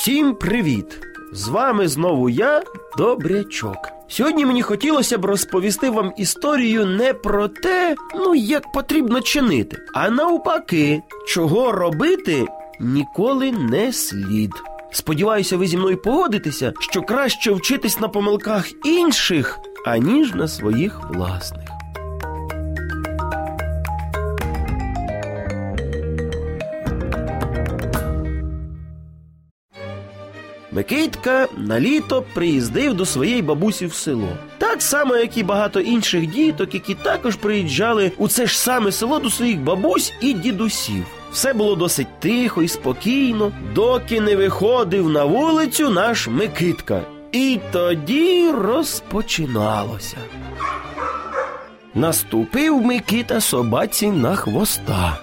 Всім привіт! З вами знову я, Добрячок. Сьогодні мені хотілося б розповісти вам історію не про те, ну як потрібно чинити, а навпаки, чого робити ніколи не слід. Сподіваюся, ви зі мною погодитеся, що краще вчитись на помилках інших, аніж на своїх власних. Микитка на літо приїздив до своєї бабусі в село. Так само, як і багато інших діток, які також приїжджали у це ж саме село до своїх бабусь і дідусів. Все було досить тихо і спокійно, доки не виходив на вулицю наш Микитка. І тоді розпочиналося. Наступив Микита собаці на хвоста.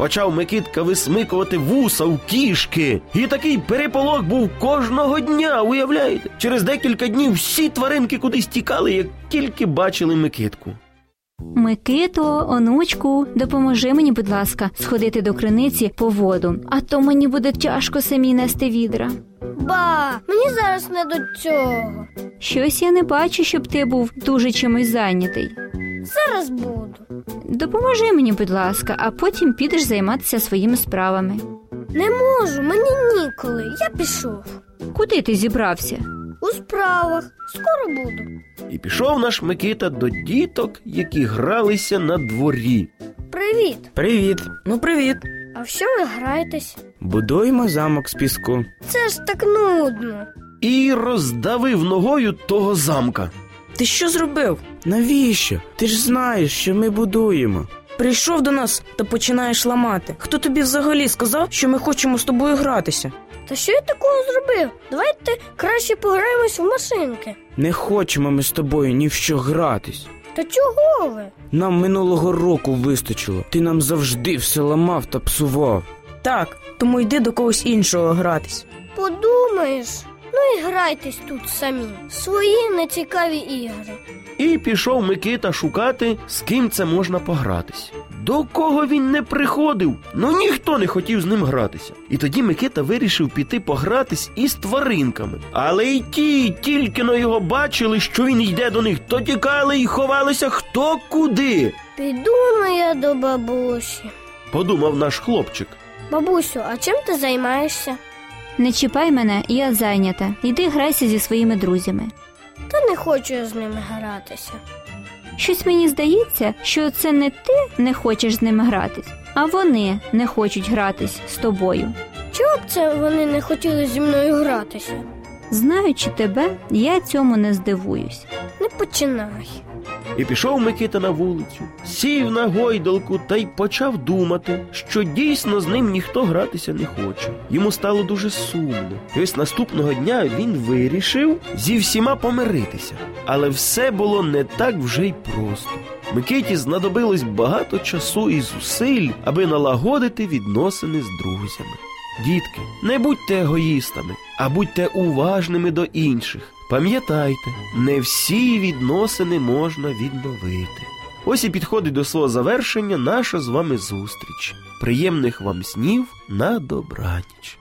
Почав Микитка висмикувати вуса в кішки. І такий переполох був кожного дня, уявляєте? Через декілька днів всі тваринки кудись тікали, як тільки бачили Микитку. Микито, онучку, допоможи мені, будь ласка, сходити до криниці по воду, а то мені буде тяжко самі нести відра. Ба, мені зараз не до цього. Щось я не бачу, щоб ти був дуже чимось зайнятий. Зараз буду. Допоможи мені, будь ласка, а потім підеш займатися своїми справами. Не можу, мені ніколи. Я пішов. Куди ти зібрався? У справах. Скоро буду. І пішов наш Микита до діток, які гралися на дворі. Привіт. Привіт. Ну, привіт. А в що ви граєтесь? Будуємо замок з піску. Це ж так нудно. І роздавив ногою того замка. Ти що зробив? Навіщо? Ти ж знаєш, що ми будуємо. Прийшов до нас та починаєш ламати. Хто тобі взагалі сказав, що ми хочемо з тобою гратися? Та що я такого зробив? Давайте краще пограємось в машинки. Не хочемо ми з тобою ні в що гратись. Та чого ви? Нам минулого року вистачило. Ти нам завжди все ламав та псував. Так, тому йди до когось іншого гратись. Подумаєш. Ну і грайтесь тут самі. Свої нецікаві ігри. І пішов Микита шукати, з ким це можна погратись. До кого він не приходив, ну ніхто не хотів з ним гратися. І тоді Микита вирішив піти погратись із тваринками. Але й ті, тільки но його бачили, що він йде до них, то тікали і ховалися хто куди. Піду ну я до бабусі. Подумав наш хлопчик. Бабусю, а чим ти займаєшся? Не чіпай мене, я зайнята. Іди грайся зі своїми друзями. Не хочу з ними гратися. Щось мені здається, що це не ти не хочеш з ними гратись, а вони не хочуть гратись з тобою. Чого б це вони не хотіли зі мною гратися? Знаючи тебе, я цьому не здивуюсь. Не починай. І пішов Микита на вулицю, сів на гойдалку та й почав думати, що дійсно з ним ніхто гратися не хоче. Йому стало дуже сумно. І ось наступного дня він вирішив зі всіма помиритися. Але все було не так вже й просто. Микиті знадобилось багато часу і зусиль, аби налагодити відносини з друзями. Дітки, не будьте егоїстами, а будьте уважними до інших. Пам'ятайте, не всі відносини можна відновити. Ось і підходить до свого завершення наша з вами зустріч. Приємних вам снів на добраніч.